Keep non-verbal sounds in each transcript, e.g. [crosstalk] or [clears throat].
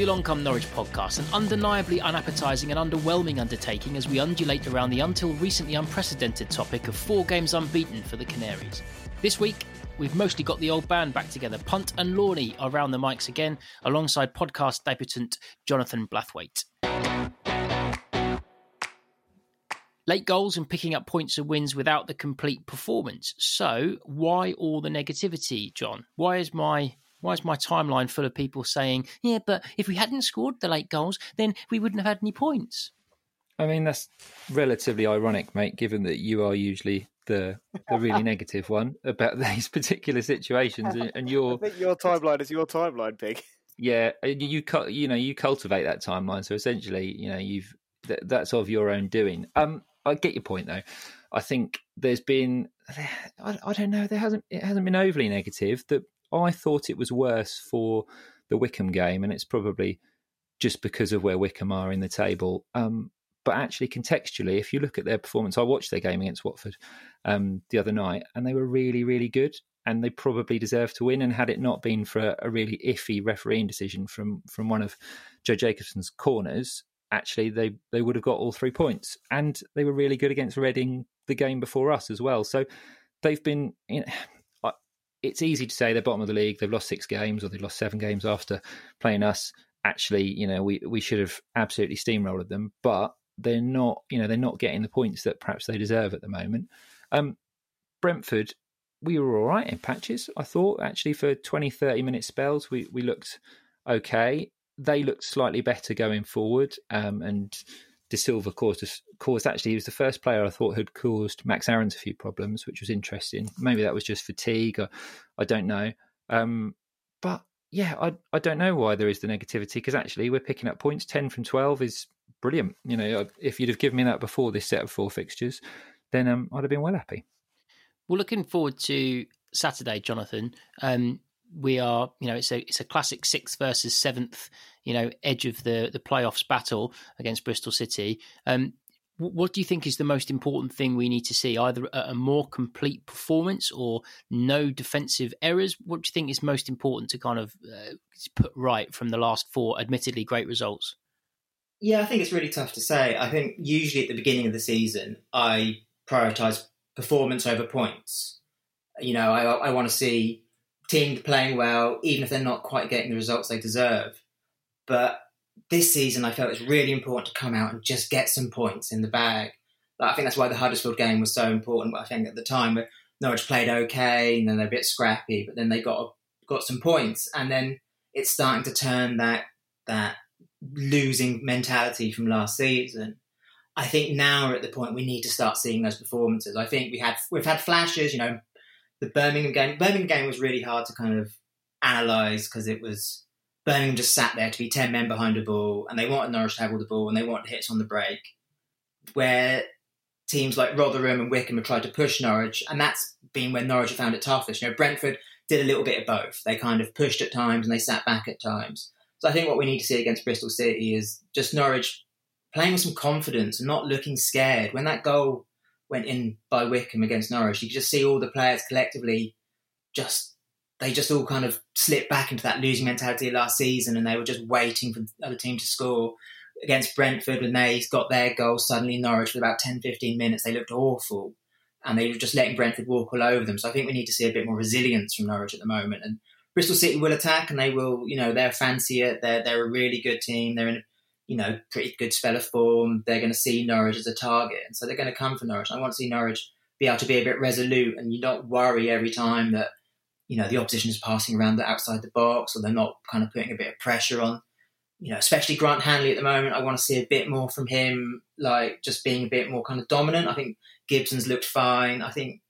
the Along Come Norwich podcast, an undeniably unappetising and underwhelming undertaking as we undulate around the until recently unprecedented topic of four games unbeaten for the Canaries. This week, we've mostly got the old band back together. Punt and Lawny are around the mics again, alongside podcast debutant Jonathan Brathwayt. Late goals and picking up points and wins without the complete performance. So, why all the negativity, John? Why is my why is my timeline full of people saying, "Yeah, but if we hadn't scored the late goals, then we wouldn't have had any points"? I mean, that's relatively ironic, mate, given that you are usually the the really [laughs] negative one about [laughs] these particular situations, and you're. I think your timeline is your timeline, Pig. Yeah, you you know you cultivate that timeline, so essentially, you know, you've that's of your own doing. Um, I get your point though. I think there's been, [sighs] I, I don't know, there hasn't it hasn't been overly negative. That I thought it was worse for the Wycombe game, and it's probably just because of where Wycombe are in the table. Um, but actually, contextually, if you look at their performance, I watched their game against Watford um, the other night, and they were really, really good, and they probably deserved to win. And had it not been for a, a really iffy refereeing decision from from one of Joe Jacobson's corners, actually they they would have got all three points, and they were really good against Reading the game before us as well. So they've been. You know, it's easy to say they're bottom of the league. They've lost six games, or they've lost seven games after playing us. Actually, you know, we we should have absolutely steamrolled them, but they're not. You know, they're not getting the points that perhaps they deserve at the moment. Um, Brentford, we were all right in patches. I thought actually for 20, 30 minute spells, we we looked okay they looked slightly better going forward. Um, and Dasilva caused caused actually he was the first player I thought had caused Max Aarons a few problems, which was interesting. Maybe that was just fatigue, or I don't know. Um, but yeah, I I don't know why there is the negativity because actually we're picking up points. Ten from twelve is brilliant. You know, if you'd have given me that before this set of four fixtures, then um, I'd have been well happy. Well, looking forward to Saturday, Jonathan. Um, we are, you know, it's a it's a classic sixth versus seventh, you know, edge of the the playoffs battle against Bristol City. Um, what do you think is the most important thing we need to see? Either a more complete performance or no defensive errors. What do you think is most important to kind of uh, put right from the last four, admittedly great results? Yeah, I think it's really tough to say. I think usually at the beginning of the season, I prioritise performance over points. You know, I, I want to see teams playing well, even if they're not quite getting the results they deserve. But this season, I felt it's really important to come out and just get some points in the bag. I think that's why the Huddersfield game was so important. I think at the time, Norwich played okay, and then they're a bit scrappy, but then they got got some points, and then it's starting to turn that that losing mentality from last season. I think now we're at the point we need to start seeing those performances. I think we had we've had flashes, you know, the Birmingham game. Birmingham game was really hard to kind of analyze because it was Birmingham just sat there to be ten men behind the ball, and they wanted Norwich to have all the ball, and they wanted hits on the break. Where teams like Rotherham and Wycombe have tried to push Norwich, and that's been when Norwich have found it toughest. You know, Brentford did a little bit of both. They kind of pushed at times and they sat back at times. So I think what we need to see against Bristol City is just Norwich playing with some confidence and not looking scared. When that goal went in by Wycombe against Norwich, you could just see all the players collectively just they just all kind of slipped back into that losing mentality last season and they were just waiting for the other team to score. Against Brentford, when they got their goal, suddenly Norwich for about 10 15 minutes, they looked awful and they were just letting Brentford walk all over them. So I think we need to see a bit more resilience from Norwich at the moment. And Bristol City will attack and they will, you know, they're fancier. They're, they're a really good team. They're in you know, pretty good spell of form. They're going to see Norwich as a target, and so they're going to come for Norwich. I want to see Norwich be able to be a bit resolute and you don't worry every time that you know the opposition is passing around the outside the box or they're not kind of putting a bit of pressure on. You know, especially Grant Hanley at the moment. I want to see a bit more from him, like just being a bit more kind of dominant. I think Gibson's looked fine. I think,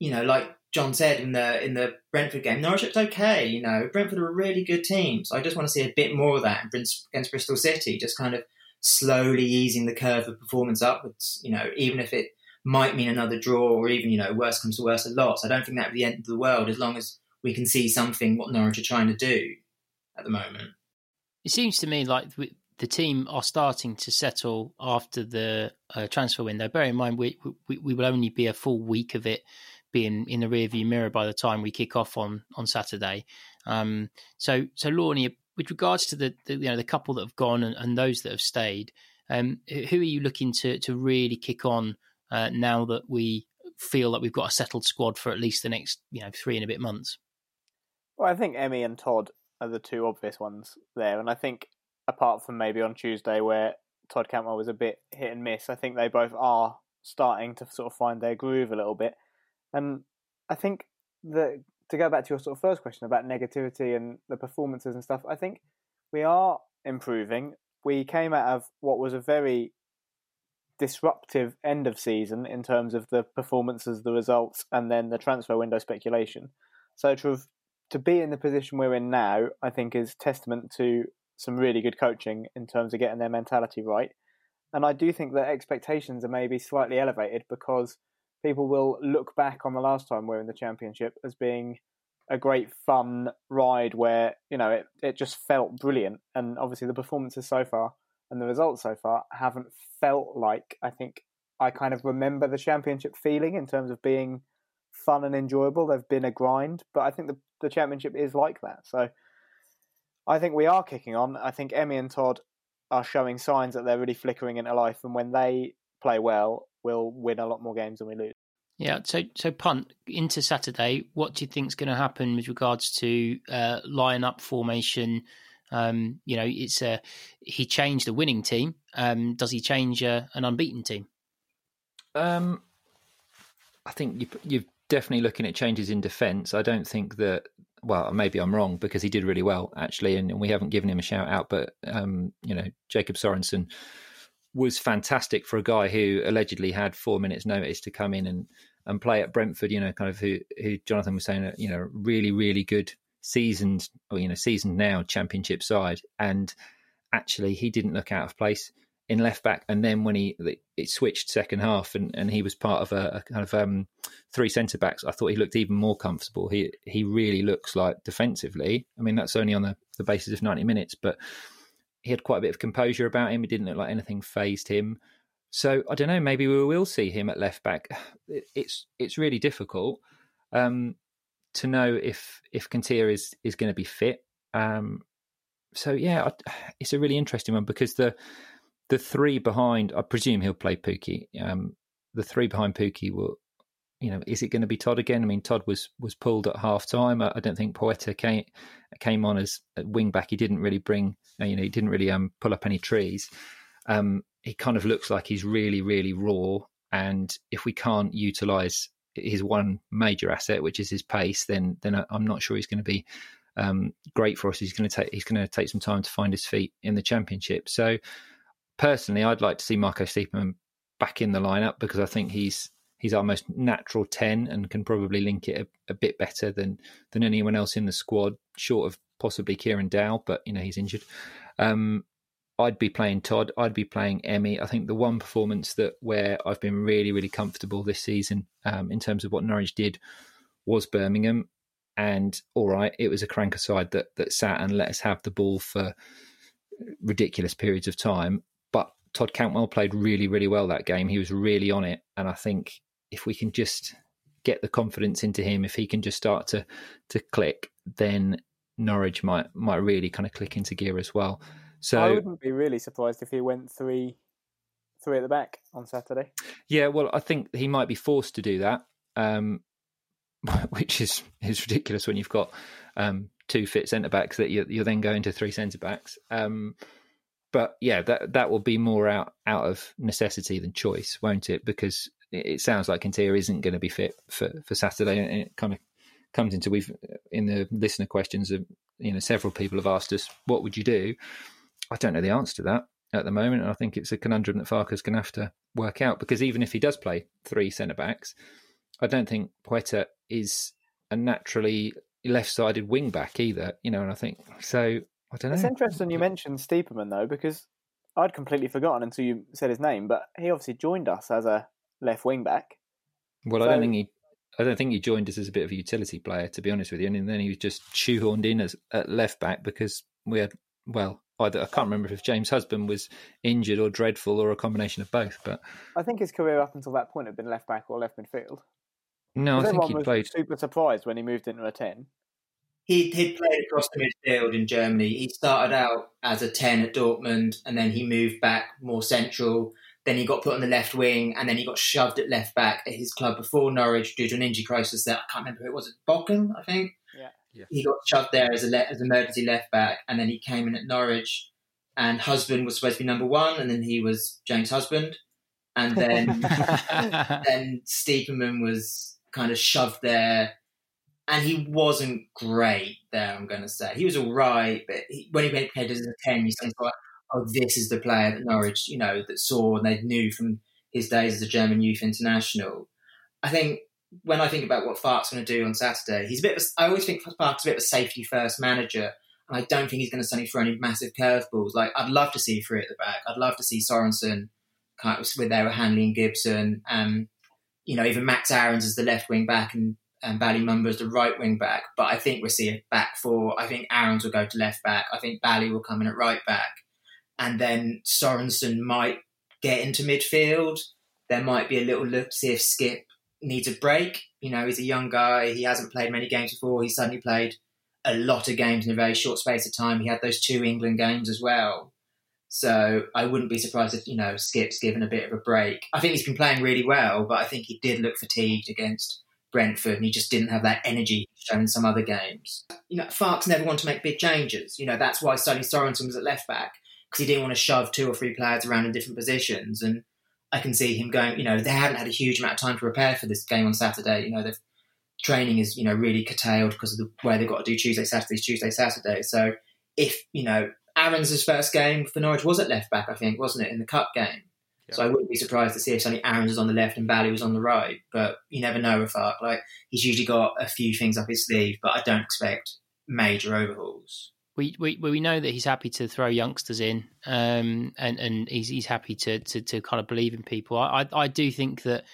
you know, like John said in the in the Brentford game, Norwich looked okay. You know, Brentford are a really good team, so I just want to see a bit more of that against Bristol City. Just kind of slowly easing the curve of performance upwards. You know, even if it might mean another draw or even you know worse comes to worse a loss. I don't think that would be the end of the world as long as we can see something what Norwich are trying to do at the moment. It seems to me like the team are starting to settle after the uh, transfer window. Bear in mind, we, we, we will only be a full week of it being in the rearview mirror by the time we kick off on on Saturday. Um, so so Lawn, with regards to the, the, you know the couple that have gone and, and those that have stayed, um, who are you looking to to really kick on uh, now that we feel that we've got a settled squad for at least the next you know three and a bit months? Well, I think Emmy and Todd are the two obvious ones there, and I think apart from maybe on Tuesday where Todd Cantwell was a bit hit and miss, I think they both are starting to sort of find their groove a little bit, and I think that to go back to your sort of first question about negativity and the performances and stuff, I think we are improving. We came out of what was a very disruptive end of season in terms of the performances, the results, and then the transfer window speculation. So to have, to be in the position we're in now, I think is testament to some really good coaching in terms of getting their mentality right. And I do think that expectations are maybe slightly elevated because people will look back on the last time we're in the championship as being a great fun ride where you know it, it just felt brilliant and obviously the performances so far and the results so far haven't felt like I think I kind of remember the championship feeling in terms of being fun and enjoyable. They've been a grind, but I think the the championship is like that. So I think we are kicking on. I think Emmy and Todd are showing signs that they're really flickering into life, and when they play well, we'll win a lot more games than we lose. Yeah, so so punt into Saturday. What do you think is going to happen with regards to uh, line up formation? Um, you know, it's a he changed the winning team. Um, does he change uh, an unbeaten team? Um, I think you, you're definitely looking at changes in defence. I don't think that. Well, maybe I'm wrong because he did really well actually, and, and we haven't given him a shout out. But um, you know, Jacob Sorensen was fantastic for a guy who allegedly had four minutes' notice to come in and and play at Brentford. You know, kind of who who Jonathan was saying, you know, really really good seasoned or you know seasoned now championship side, and actually he didn't look out of place in left back. And then when he it switched second half and, and he was part of a, a kind of um, three centre backs, I thought he looked even more comfortable. He he really looks like defensively. I mean that's only on the, the basis of ninety minutes, but he had quite a bit of composure about him. It didn't look like anything phased him. So I don't know. Maybe we will see him at left back. [sighs] It's it's really difficult um, to know if if Kanté is is going to be fit. Um, so yeah, [sighs] it's a really interesting one because the the three behind, I presume he'll play Pukki. Um, the three behind Pukki will, you know, is it going to be Todd again? I mean, Todd was was pulled at half time. I, I don't think Placheta came came on as a wing back. He didn't really bring, you know, he didn't really um, pull up any trees. Um, he kind of looks like he's really, really raw. And if we can't utilize his one major asset, which is his pace, then then I'm not sure he's going to be um, great for us. He's going to take he's going to take some time to find his feet in the championship. So personally, I'd like to see Marco Stiepermann back in the lineup because I think he's he's our most natural ten and can probably link it a, a bit better than than anyone else in the squad, short of possibly Kieran Dow, but you know he's injured. Um, I'd be playing Todd. I'd be playing Emmy. I think the one performance that where I've been really, really comfortable this season um, in terms of what Norwich did was Birmingham. And all right, it was a cranker side that that sat and let us have the ball for ridiculous periods of time. But Todd Cantwell played really, really well that game. He was really on it, and I think if we can just get the confidence into him, if he can just start to to click, then Norwich might might really kind of click into gear as well. So I wouldn't be really surprised if he went three three at the back on Saturday. Yeah, well, I think he might be forced to do that, um, [laughs] which is is ridiculous when you've got um, two fit centre backs that you're, you're, then going to three centre backs. Um, but yeah, that that will be more out out of necessity than choice, won't it? Because it, sounds like Kanté isn't going to be fit for, for Saturday, and it kind of comes into we've in the listener questions of you know several people have asked us what would you do I don't know the answer to that at the moment. And I think it's a conundrum that Farke's going to have to work out because even if he does play three centre backs, I don't think Placheta is a naturally left sided wing back either, you know, and I think so. I don't know. It's interesting you mentioned Stiepermann though, because I'd completely forgotten until you said his name, but he obviously joined us as a left wing back. Well, so... I don't think he. I don't think he joined us as a bit of a utility player, to be honest with you. And then he was just shoehorned in as at left back because we had, well, either I can't remember if James Husband was injured or dreadful or a combination of both. But I think his career up until that point had been left back or left midfield. No, I think he was played super surprised when he moved into a ten. he he played across the midfield in Germany. He started out as a ten at Dortmund, and then he moved back more central. Then he got put on the left wing, and then he got shoved at left back at his club before Norwich due to an injury crisis. That I can't remember who it was. It Bochum, I think. Yeah. Yeah. He got shoved there as a le- as emergency left back, and then he came in at Norwich. And Husband was supposed to be number one, and then he was James Husband, and [laughs] then [laughs] then Stiepermann was kind of shoved there, and he wasn't great there. I'm going to say he was all right, but he, when he went played as a ten, you suddenly thought, "Oh, this is the player that Norwich, you know, that saw and they knew from his days as a German youth international." I think when I think about what Farke's going to do on Saturday, he's a bit. Of a, I always think Farke's a bit of a safety first manager. And I don't think he's going to suddenly throw any massive curveballs. Like I'd love to see three at the back. I'd love to see Sorensen kind of with there with Hanley and Gibson. Um, you know, even Max Aarons as the left wing back and and Bali Mumba as the right wing back. But I think we'll see a back four. I think Aarons will go to left back. I think Bali will come in at right back, and then Sorensen might get into midfield. There might be a little look see if Skip needs a break. You know, he's a young guy. He hasn't played many games before. He suddenly played a lot of games in a very short space of time. He had those two England games as well. So I wouldn't be surprised if, you know, Skip's given a bit of a break. I think he's been playing really well, but I think he did look fatigued against Brentford and he just didn't have that energy shown in some other games. You know, Farke's never wanted to make big changes. You know, that's why Sonny Sorensen was at left back because he didn't want to shove two or three players around in different positions. And I can see him going, you know, they haven't had a huge amount of time to prepare for this game on Saturday. You know, they've training is you know really curtailed because of the way they've got to do Tuesday, Saturdays, Tuesday, Saturday. So if you know Aarons' first game for Norwich was at left back, I think, wasn't it, in the cup game? Yeah. So I wouldn't be surprised to see if suddenly Aarons was on the left and Bali was on the right. But you never know with Farke. Like he's usually got a few things up his sleeve, but I don't expect major overhauls. We, we we know that he's happy to throw youngsters in, um, and and he's he's happy to, to to kind of believe in people. I I, I do think that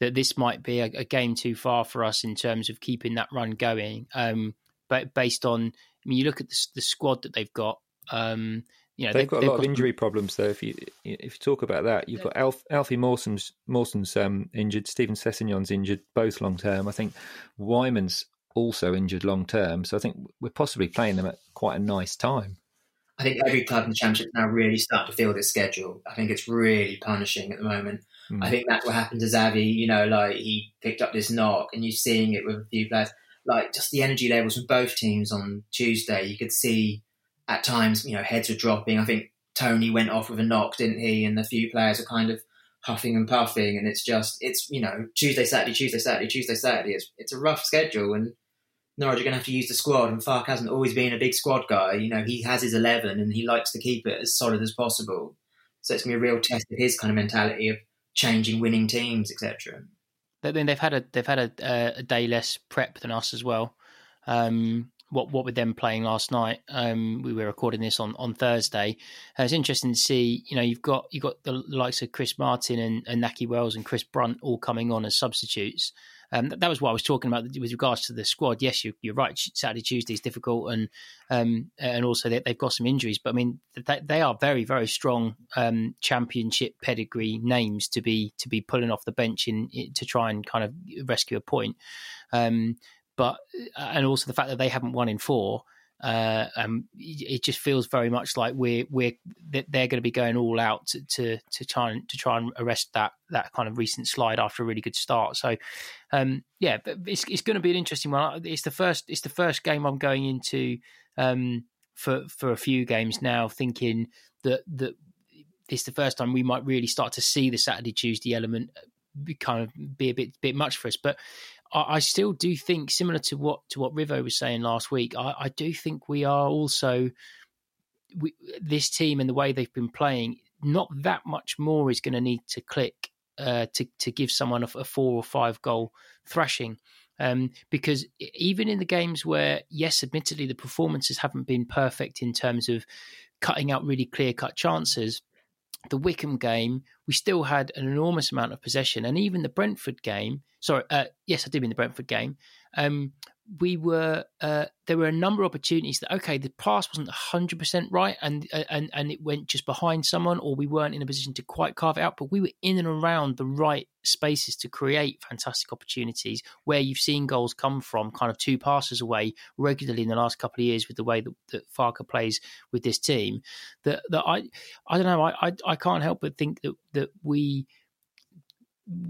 that this might be a, a, game too far for us in terms of keeping that run going. Um, but based on, I mean, you look at the, the squad that they've got. Um, you know, they've, they've got a they've lot got, of injury problems though. If you if you talk about that, you've got Alf, Alfie Mawson's Mawson's um, injured, Steven Sessegnon's injured, both long term. I think Weimann's also injured long term. So I think we're possibly playing them at quite a nice time. I think every club in the championship now really start to feel this schedule. I think it's really punishing at the moment. Mm. I think that's what happened to Xavi. You know, like he picked up this knock, and you're seeing it with a few players. Like just the energy levels from both teams on Tuesday, you could see at times, you know, heads were dropping. I think Tony went off with a knock, didn't he? And a few players are kind of huffing and puffing, and it's just, it's you know, Tuesday, Saturday, Tuesday, Saturday, Tuesday, Saturday. It's it's a rough schedule, and Norwich are going to have to use the squad. And Farke hasn't always been a big squad guy. You know, he has his eleven, and he likes to keep it as solid as possible. So it's going to be a real test of his kind of mentality of changing winning teams, etc. Then they've had a they've had a, a, day less prep than us as well. Um, what what with them playing last night, um, we were recording this on, on Thursday. Uh, it's interesting to see. You know, you've got you've got the likes of Chris Martin and, and Nakhi Wells and Chris Brunt all coming on as substitutes. Um, that, that, was what I was talking about with regards to the squad. Yes, you, are right. Saturday, Tuesday is difficult, and um, and also they, have got some injuries. But I mean, they, they are very, very strong um, championship pedigree names to be to be pulling off the bench in, in to try and kind of rescue a point. Um, but and also the fact that they haven't won in four. Uh, um, it just feels very much like we're we're they're going to be going all out to, to, to try and to try and arrest that that kind of recent slide after a really good start. So, um, yeah, it's it's going to be an interesting one. It's the first it's the first game I'm going into um, for for a few games now, thinking that that it's the first time we might really start to see the Saturday Tuesday element kind of be a bit bit much for us. But I, I still do think, similar to what to what Rivo was saying last week, I, I do think we are also we, this team and the way they've been playing. Not that much more is going to need to click uh, to to give someone a, a, four or five goal thrashing. Um, because even in the games where, yes, admittedly the performances haven't been perfect in terms of cutting out really clear cut chances, the Wycombe game, we still had an enormous amount of possession, and even the Brentford game. Sorry, uh, yes, I did mean the Brentford game. Um, we were uh, there were a number of opportunities that okay the pass wasn't 100% right and and and it went just behind someone or we weren't in a position to quite carve it out but we were in and around the right spaces to create fantastic opportunities where you've seen goals come from kind of two passes away regularly in the last couple of years with the way that, that Farke plays with this team that that I I don't know I I, I can't help but think that that we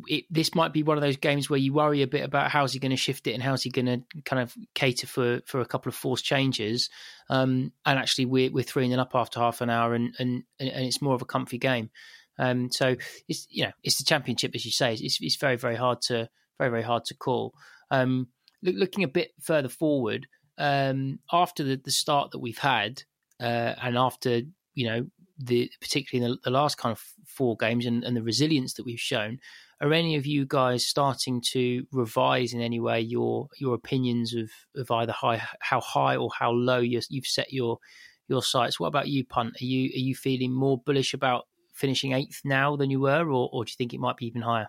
it, this might be one of those games where you worry a bit about how's he going to shift it and how's he going to kind of cater for for a couple of forced changes. Um, and actually, we're we're three and up after half an hour, and and and it's more of a comfy game. Um, so it's you know it's the championship as you say. It's it's very very hard to very very hard to call. Um, look, looking a bit further forward, um, after the, the start that we've had, uh, and after you know the particularly in the, the, last kind of four games and, and the resilience that we've shown, are any of you guys starting to revise in any way your your opinions of, of either high how high or how low you have set your your sights? What about you, Punt? Are you are you feeling more bullish about finishing eighth now than you were, or, or do you think it might be even higher?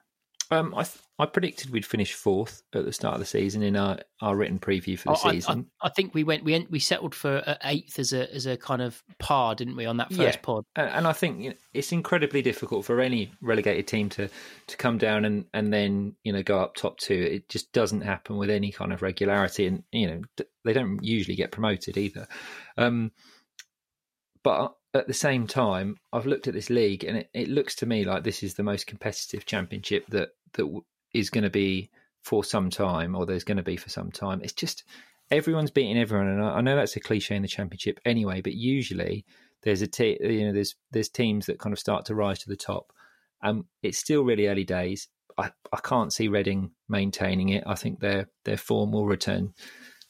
Um, I th- I predicted we'd finish fourth at the start of the season in our, our written preview for the oh, season. I, I, I, think we went we we settled for eighth as a as a kind of par, didn't we, on that first yeah. pod? And I think you know, it's incredibly difficult for any relegated team to to come down and and then you know go up top two. It just doesn't happen with any kind of regularity, and you know they don't usually get promoted either. Um, but at the same time, I've looked at this league, and it, it looks to me like this is the most competitive championship that that is going to be for some time, or there's going to be for some time. It's just everyone's beating everyone, and I, know that's a cliche in the championship anyway. But usually, there's a te- you know there's there's teams that kind of start to rise to the top. Um, it's still really early days. I, I can't see Reading maintaining it. I think their their form will return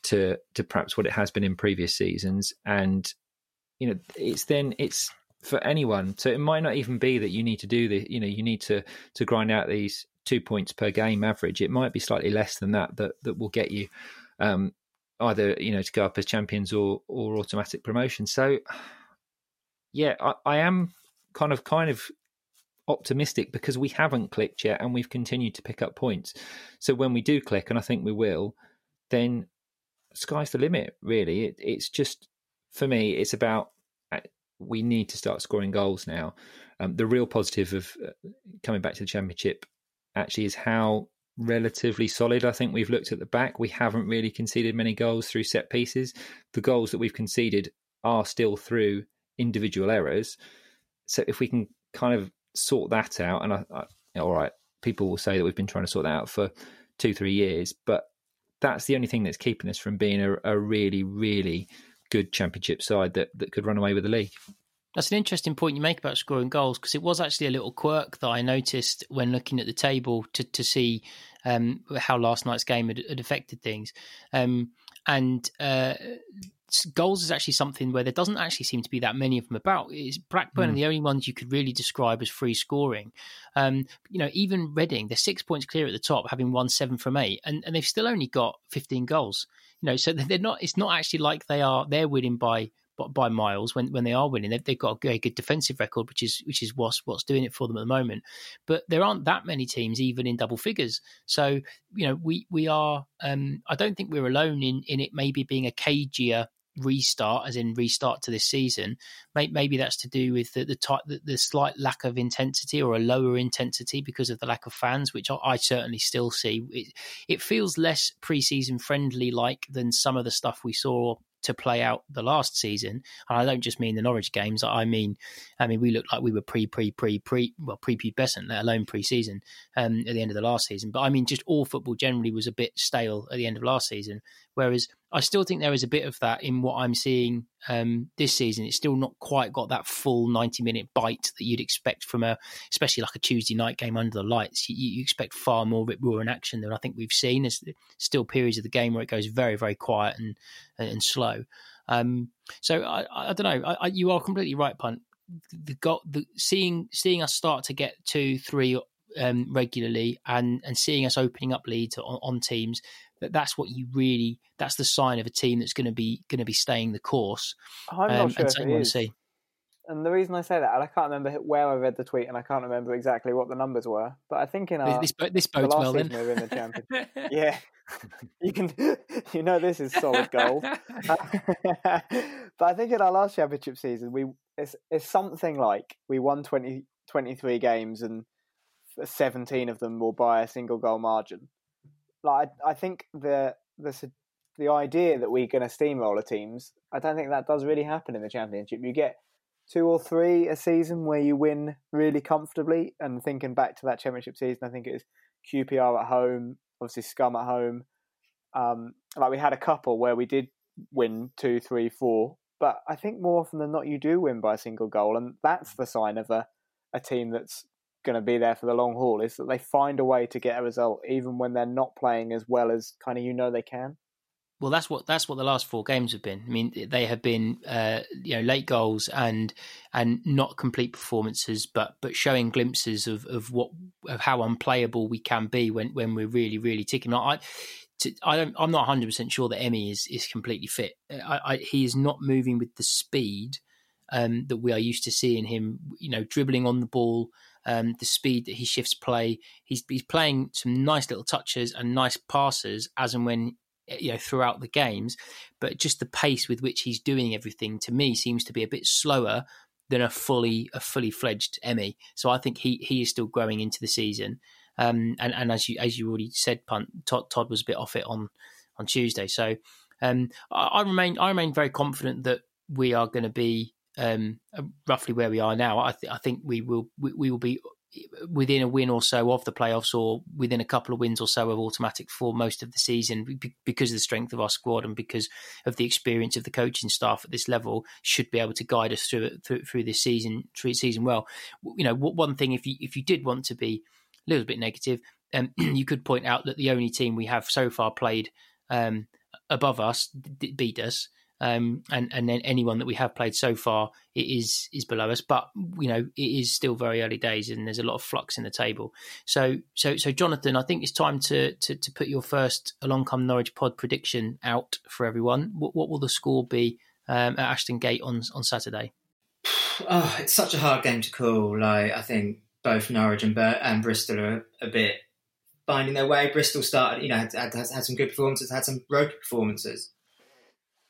to to perhaps what it has been in previous seasons, and you know, it's then it's for anyone. So it might not even be that you need to do the, you know, you need to to grind out these two points per game average. It might be slightly less than that that that will get you um, either you know to go up as champions or or automatic promotion. So yeah, I, I am kind of kind of optimistic because we haven't clicked yet and we've continued to pick up points. So when we do click, and I think we will, then sky's the limit. Really, it, it's just for me, it's about uh, we need to start scoring goals now. Um, the real positive of uh, coming back to the championship actually is how relatively solid I think we've looked at the back. We haven't really conceded many goals through set pieces. The goals that we've conceded are still through individual errors. So if we can kind of sort that out, and I, I, all right, people will say that we've been trying to sort that out for two, three years, but that's the only thing that's keeping us from being a, a really, really good championship side that, that could run away with the league. That's an interesting point you make about scoring goals because it was actually a little quirk that I noticed when looking at the table to to see um, how last night's game had, had affected things. Um, and uh, goals is actually something where there doesn't actually seem to be that many of them about. It's Blackburn mm. are the only ones you could really describe as free scoring. Um, you know, even Reading, they're six points clear at the top, having won seven from eight, and, and they've still only got 15 goals. You know, so they're not. It's not actually like they are. They're winning by by miles when, when they are winning. They've, they've got a good defensive record, which is which is what's what's doing it for them at the moment. But there aren't that many teams even in double figures. So you know we we are. Um, I don't think we're alone in in it maybe being a cagier restart, as in restart to this season. Maybe that's to do with the the, type, the, the slight lack of intensity or a lower intensity because of the lack of fans, which I, certainly still see. It, it feels less preseason friendly like than some of the stuff we saw to play out the last season. And I don't just mean the Norwich games. I mean, I mean we looked like we were pre, pre, pre, pre, well, pre-pubescent, let alone pre-season um, at the end of the last season. But I mean, just all football generally was a bit stale at the end of last season. Whereas I still think there is a bit of that in what I'm seeing um, this season. It's still not quite got that full 90 minute bite that you'd expect from a, especially like a Tuesday night game under the lights. You, you expect far more rip roaring action than I think we've seen. There's still periods of the game where it goes very, very quiet and and slow. Um, so I, I, don't know. I, I, you are completely right, punt. The, got the seeing seeing us start to get two, three um, regularly, and and seeing us opening up leads on, on teams that that's what you really that's the sign of a team that's going to be going to be staying the course. I'm um, not sure if it is. See. And the reason I say that, and I can't remember where I read the tweet, and I can't remember exactly what the numbers were, but I think in our this, this bodes well. Then. We were in the championship. [laughs] yeah, you can, [laughs] you know, this is solid gold. [laughs] but I think in our last championship season, we it's, it's something like we won 20, 23 games and 17 of them were by a single goal margin. Like I, I think the the the idea that we're going to steamroller teams, I don't think that does really happen in the championship. You get two or three a season where you win really comfortably. And thinking back to that championship season, I think it was QPR at home, obviously Scum at home. Um, like we had a couple where we did win two, three, four, but I think more often than not you do win by a single goal, and that's the sign of a, a team that's going to be there for the long haul. Is that they find a way to get a result even when they're not playing as well as kind of you know they can. Well, that's what that's what the last four games have been. I mean, they have been uh, you know late goals and and not complete performances, but but showing glimpses of, of what of how unplayable we can be when, when we're really really ticking. I I don't I'm not 100 percent sure that Emi is is completely fit. I, I, he is not moving with the speed um, that we are used to seeing him. You know, dribbling on the ball. Um, the speed that he shifts play. He's he's playing some nice little touches and nice passes as and when you know throughout the games, but just the pace with which he's doing everything to me seems to be a bit slower than a fully a fully fledged Emmy. So I think he he is still growing into the season. Um, and and as you as you already said, punt Todd, Todd was a bit off it on on Tuesday. So um, I, I, remain I remain very confident that we are going to be um, roughly where we are now. I, th- I think we will we, we will be within a win or so of the playoffs, or within a couple of wins or so of automatic for most of the season, because of the strength of our squad and because of the experience of the coaching staff at this level, should be able to guide us through it through, through this season through season well. You know, one thing if you if you did want to be a little bit negative, um, [clears throat] you could point out that the only team we have so far played um, above us beat us um, and and then anyone that we have played so far is is below us. But you know, it is still very early days, and there's a lot of flux in the table. So so so, Jonathan, I think it's time to to, to put your first Along Come Norwich pod prediction out for everyone. What, what will the score be um, at Ashton Gate on on Saturday? Oh, it's such a hard game to call. Like I think both Norwich and, Bur- and Bristol are a bit finding their way. Bristol started, you know, had, had, had some good performances, had some ropey performances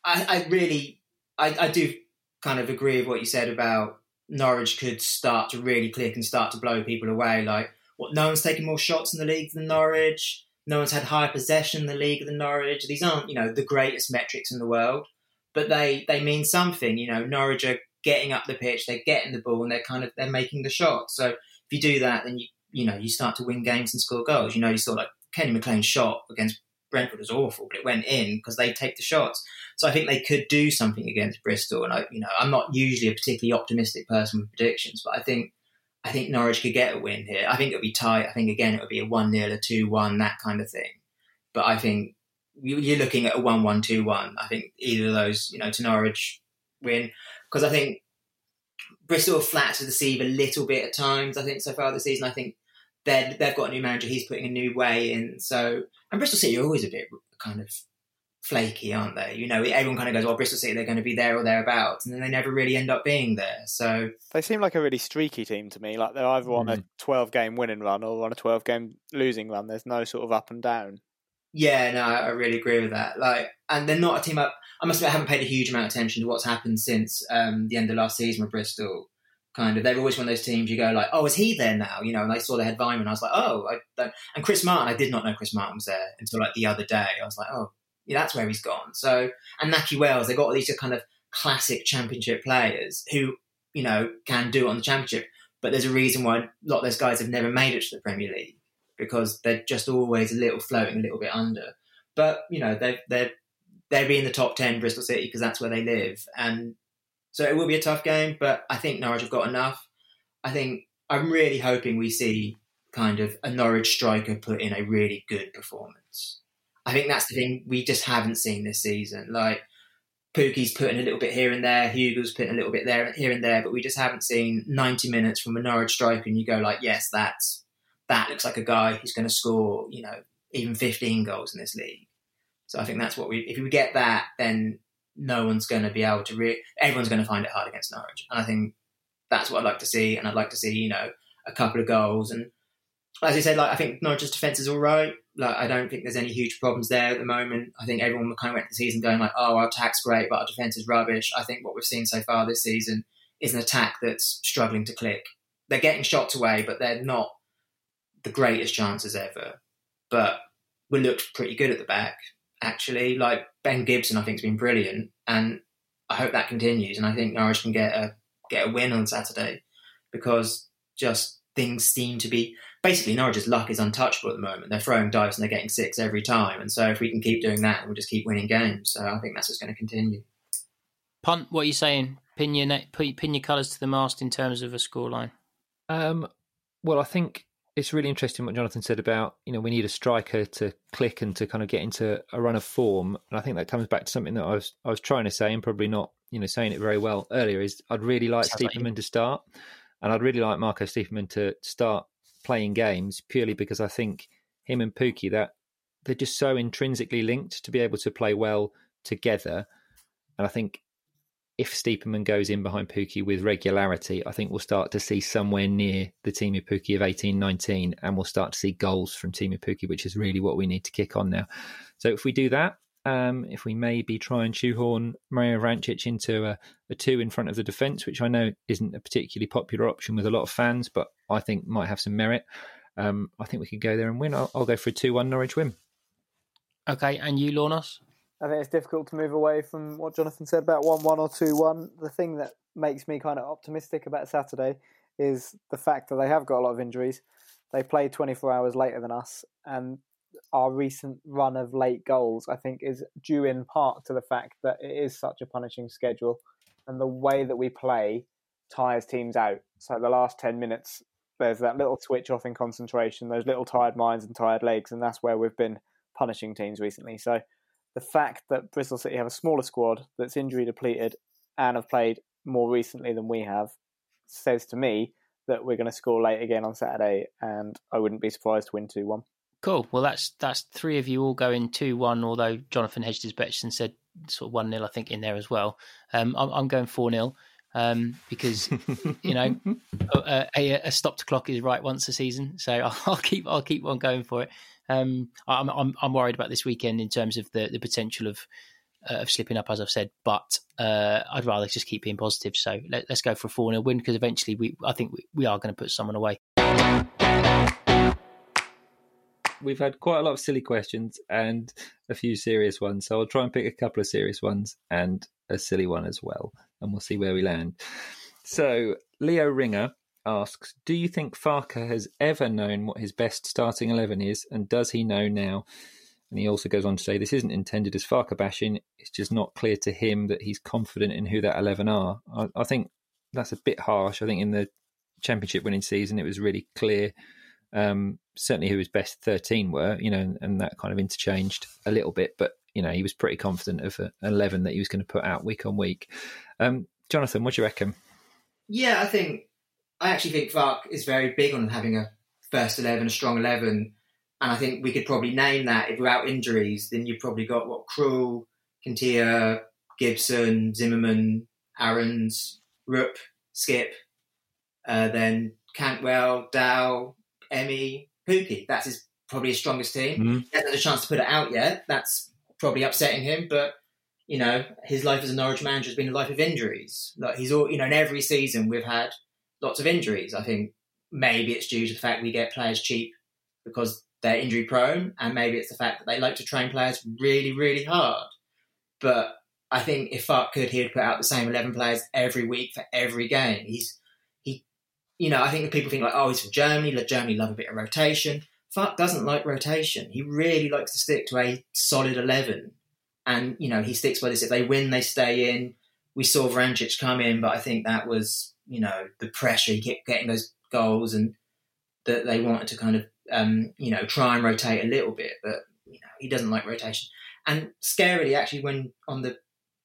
I, I really, I, I do kind of agree with what you said about Norwich could start to really click and start to blow people away. Like, what? No one's taken more shots in the league than Norwich. No one's had higher possession in the league than Norwich. These aren't, you know, the greatest metrics in the world, but they they mean something. You know, Norwich are getting up the pitch, they're getting the ball, and they're kind of they're making the shots. So if you do that, then you you know you start to win games and score goals. You know, you saw like Kenny McLean's shot against Brentford was awful, but it went in because they take the shots. So I think they could do something against Bristol. And I, you know, I'm not usually a particularly optimistic person with predictions, but I think I think Norwich could get a win here. I think it'll be tight. I think again it would be a one 0 a two one, that kind of thing. But I think you're looking at a one one two one. I think either of those, you know, to Norwich win because I think Bristol flat to deceive a little bit at times. I think so far this season. I think they they've got a new manager. He's putting a new way in. So and Bristol City are always a bit kind of flaky, aren't they? You know, everyone kind of goes, "Well, Bristol City, they're going to be there or thereabouts," and then they never really end up being there. So they seem like a really streaky team to me. Like they're either on mm. a twelve-game winning run or on a twelve-game losing run. There's no sort of up and down. Yeah, no, I really agree with that. Like, and they're not a team up. I must admit, I haven't paid a huge amount of attention to what's happened since um, the end of last season with Bristol. Kind of, they're always one of those teams you go like, "Oh, is he there now?" You know, and I saw they had Weimann. I was like, "Oh, I don't." And Chris Martin, I did not know Chris Martin was there until like the other day. I was like, "Oh, yeah, that's where he's gone. So, and Nakhi Wells, they've got all these kind of classic championship players who, you know, can do it on the championship. But there's a reason why a lot of those guys have never made it to the Premier League because they're just always a little floating, a little bit under. But, you know, they're, they're, they're in the top 10 Bristol City because that's where they live. And so it will be a tough game, but I think Norwich have got enough. I think I'm really hoping we see kind of a Norwich striker put in a really good performance. I think that's the thing we just haven't seen this season. Like Pukki's putting a little bit here and there, Hugill's putting a little bit there here and there, but we just haven't seen 90 minutes from a Norwich striker and you go like, yes, that's that looks like a guy who's going to score, you know, even 15 goals in this league. So I think that's what we if we get that, then no one's going to be able to re- everyone's going to find it hard against Norwich. And I think that's what I'd like to see and I'd like to see, you know, a couple of goals and as I said, like I think Norwich's defence is all right. Like I don't think there's any huge problems there at the moment. I think everyone kind of went to the season going like, "Oh, our attack's great, but our defence is rubbish." I think what we've seen so far this season is an attack that's struggling to click. They're getting shots away, but they're not the greatest chances ever. But we looked pretty good at the back, actually. Like Ben Gibson, I think has been brilliant, and I hope that continues. And I think Norwich can get a get a win on Saturday because just things seem to be basically Norwich's luck is untouchable at the moment. They're throwing dice and they're getting six every time. And so if we can keep doing that, we'll just keep winning games. So I think that's just going to continue. Punt, what are you saying? Pin your, ne- pin your colours to the mast in terms of a scoreline? Um, well, I think it's really interesting what Jonathan said about, you know, we need a striker to click and to kind of get into a run of form. And I think that comes back to something that I was I was trying to say and probably not, you know, saying it very well earlier is I'd really like Sounds Stiepermann like to start. And I'd really like Marco Stiepermann to start playing games purely because I think him and Pukki that they're just so intrinsically linked to be able to play well together. And I think if Stiepermann goes in behind Pukki with regularity, I think we'll start to see somewhere near the Teemu Pukki of 18 19, and we'll start to see goals from Teemu Pukki, which is really what we need to kick on now. So if we do that, um, if we maybe try and shoehorn Mario Vrancic into a, a, two in front of the defence, which I know isn't a particularly popular option with a lot of fans, but I think might have some merit. Um, I think we could go there and win. I'll, I'll go for a 2 1 Norwich win. Okay, and you, Lornos? I think it's difficult to move away from what Jonathan said about 1 1 or 2 1. The thing that makes me kind of optimistic about Saturday is the fact that they have got a lot of injuries. They played 24 hours later than us, and our recent run of late goals, I think, is due in part to the fact that it is such a punishing schedule, and the way that we play tires teams out. So the last ten minutes, there's that little switch off in concentration, those little tired minds and tired legs, and that's where we've been punishing teams recently. So the fact that Bristol City have a smaller squad that's injury depleted and have played more recently than we have says to me that we're going to score late again on Saturday, and I wouldn't be surprised to win two one. Cool. Well, that's that's three of you all going two one. Although Jonathan bets and said sort of one 0 I think in there as well. Um, I'm, I'm going four 0 um, because you know [laughs] a, a, a, stopped clock is right once a season. So I'll, [laughs] I'll keep I'll keep on going for it. Um, I'm, I'm, I'm worried about this weekend in terms of the the potential of uh, of slipping up, as I've said. But uh, I'd rather just keep being positive. So let, us go for a four 0 win because eventually we I think we, we are going to put someone away we've had quite a lot of silly questions and a few serious ones. So I'll try and pick a couple of serious ones and a silly one as well, and we'll see where we land. So Leo Ringer asks, "Do you think Farke has ever known what his best starting eleven is, and does he know now?" And he also goes on to say, "This isn't intended as Farke bashing. It's just not clear to him that he's confident in who that eleven are." I, I think that's a bit harsh. I think in the championship winning season, it was really clear um, certainly who his best 13 were, you know, and, and, that kind of interchanged a little bit. But, you know, he was pretty confident of an 11 that he was going to put out week on week. Um, Jonathan, what do you reckon? Yeah, I think, I actually think Farke is very big on having a first 11, a strong 11. And I think we could probably name that if without injuries, then you've probably got what Krul, Quintillà, Gibson, Zimmermann, Aarons, Rupp, Skip, uh, then Cantwell, Dow, Emmy, Pukki. That's his probably his strongest team. Mm-hmm. He hasn't had a chance to put it out yet. That's probably upsetting him, but you know, his life as a Norwich manager has been a life of injuries. Like he's all, you know, in every season we've had lots of injuries. I think maybe it's due to the fact we get players cheap because they're injury prone, and maybe it's the fact that they like to train players really, really hard. But I think if Farke could, he'd put out the same eleven players every week for every game. He's he, you know, I think people think like, oh, he's from Germany. Germany love a bit of rotation. Farke doesn't like rotation. He really likes to stick to a solid eleven, and you know he sticks by this. If they win, they stay in. We saw Vrancic come in, but I think that was you know the pressure. He kept getting those goals, and that they wanted to kind of um, you know try and rotate a little bit, but you know he doesn't like rotation. And scarily, actually, when on the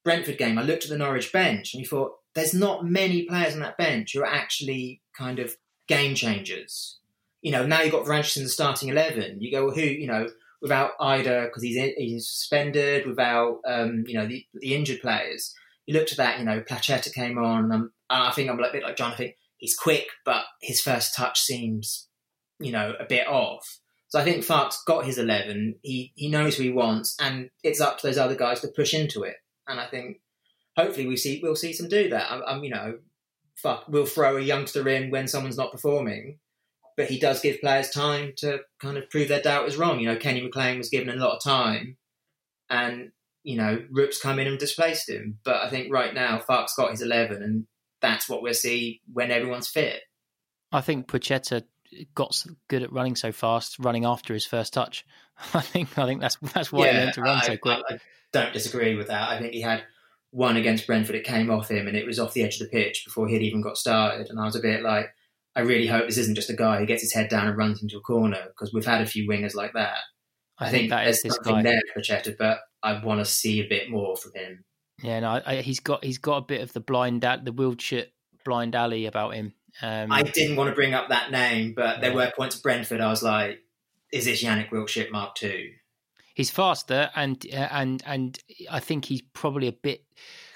Brentford game, I looked at the Norwich bench and you thought there's not many players on that bench who are actually kind of game changers. You know, now you've got Vrancic in the starting 11. You go, well, who, you know, without Idah, because he's, he's suspended, without, um, you know, the, the injured players. You looked at that, you know, Placheta came on, and, and I think I'm a bit like John. I think he's quick, but his first touch seems you know, a bit off. So I think Farke's got his 11. He, he knows who he wants, and it's up to those other guys to push into it. And I think hopefully we see we'll see some do that. I'm, I'm you know, fuck, we'll throw a youngster in when someone's not performing, but he does give players time to kind of prove their doubt is wrong. You know, Kenny McLean was given a lot of time, and you know, Rupp's come in and displaced him. But I think right now Farke's got his eleven, and that's what we'll see when everyone's fit. I think Placheta got good at running so fast, running after his first touch. [laughs] I think I think that's that's why yeah, he learned to run I, so quick. I, I don't disagree with that. I think he had one against Brentford. It came off him, and it was off the edge of the pitch before he'd even got started. And I was a bit like, I really hope this isn't just a guy who gets his head down and runs into a corner because we've had a few wingers like that. I, I, think, think, that there's is something there for but I want to see a bit more from him. Yeah, no, I, he's got he's got a bit of the blind the Wildschut blind alley about him. Um, I didn't want to bring up that name, but there were points at Brentford. I was like, is this Yanic Wildschut Mark Two? he's faster and uh, and and I think he's probably a bit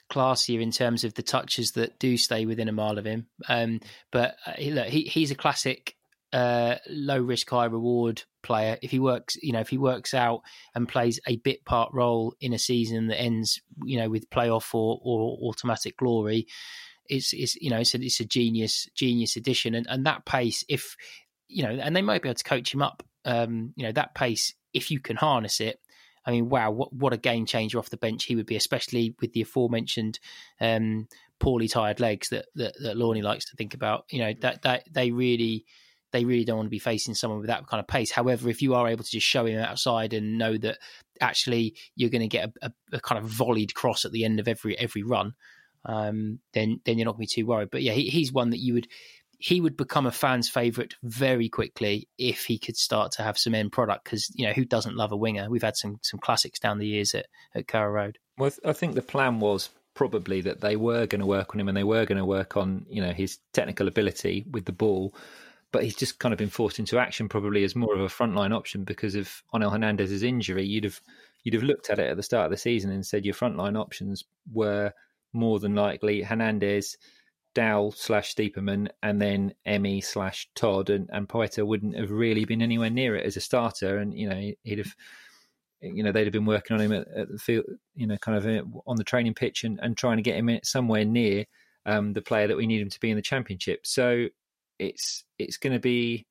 classier in terms of the touches that do stay within a mile of him. Um, but uh, he, look, he he's a classic uh, low risk high reward player. If he works, you know, if he works out and plays a bit part role in a season that ends, you know, with playoff or, or automatic glory, it's it's you know it's a, it's a genius genius addition and and that pace if you know and they might be able to coach him up um you know that pace if you can harness it I mean, wow, what what a game changer off the bench he would be, especially with the aforementioned um, poorly tired legs that, that that likes to think about. You know that that they really they really don't want to be facing someone with that kind of pace. However, if you are able to just show him outside and know that actually you're going to get a, a, a kind of volleyed cross at the end of every every run, um, then then you're not going to be too worried. But yeah, he, he's one that you would he would become a fan's favourite very quickly if he could start to have some end product. Because you know who doesn't love a winger? We've had some some classics down the years at at Carrow Road. Well, I think the plan was probably that they were going to work on him and they were going to work on you know his technical ability with the ball. But he's just kind of been forced into action, probably as more of a frontline option because of Onel Hernandez's injury. You'd have you'd have looked at it at the start of the season and said your frontline options were more than likely Hernandez, Dow slash Stiepermann, and then Emi slash Todd, and, and Poeta wouldn't have really been anywhere near it as a starter. And you know he'd have, you know, they'd have been working on him at, at the field, you know, kind of uh, on the training pitch and, and trying to get him somewhere near um, the player that we need him to be in the championship. So it's it's going to be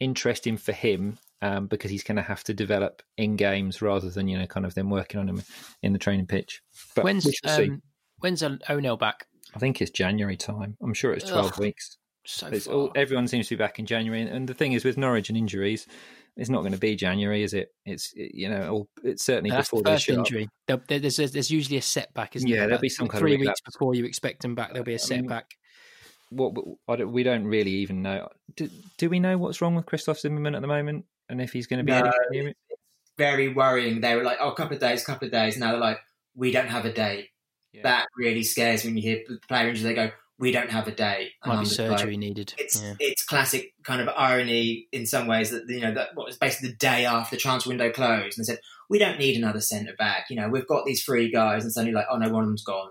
interesting for him um, because he's going to have to develop in games rather than you know kind of them working on him in the training pitch. But when's we shall see. um, when's Onel back? I think it's January time. I'm sure it's 12 Ugh, weeks. So all, everyone seems to be back in January, and, and the thing is with Norwich and injuries, it's not going to be January, is it? It's you know, it's certainly that's before they first injury. There- there- There's, there's usually a setback, isn't Yeah, there? there'll be some kind of three weeks before you expect them back. There'll be a setback. What I don't, we don't really even know. Do, do we know what's wrong with Christoph Zimmermann at the moment, and if he's going to be No. anywhere near? Very worrying. They were like, oh, a couple of days, a couple of days. Now they're like, we don't have a date. Yeah. That really scares me when you hear player injury. They go, we don't have a date. Might I'm be just like, surgery needed. it's Yeah. it's classic kind of irony in some ways that you know that what was basically the day after the transfer window closed and they said we don't need another centre back. You know we've got these three guys and suddenly like oh no one of them's gone,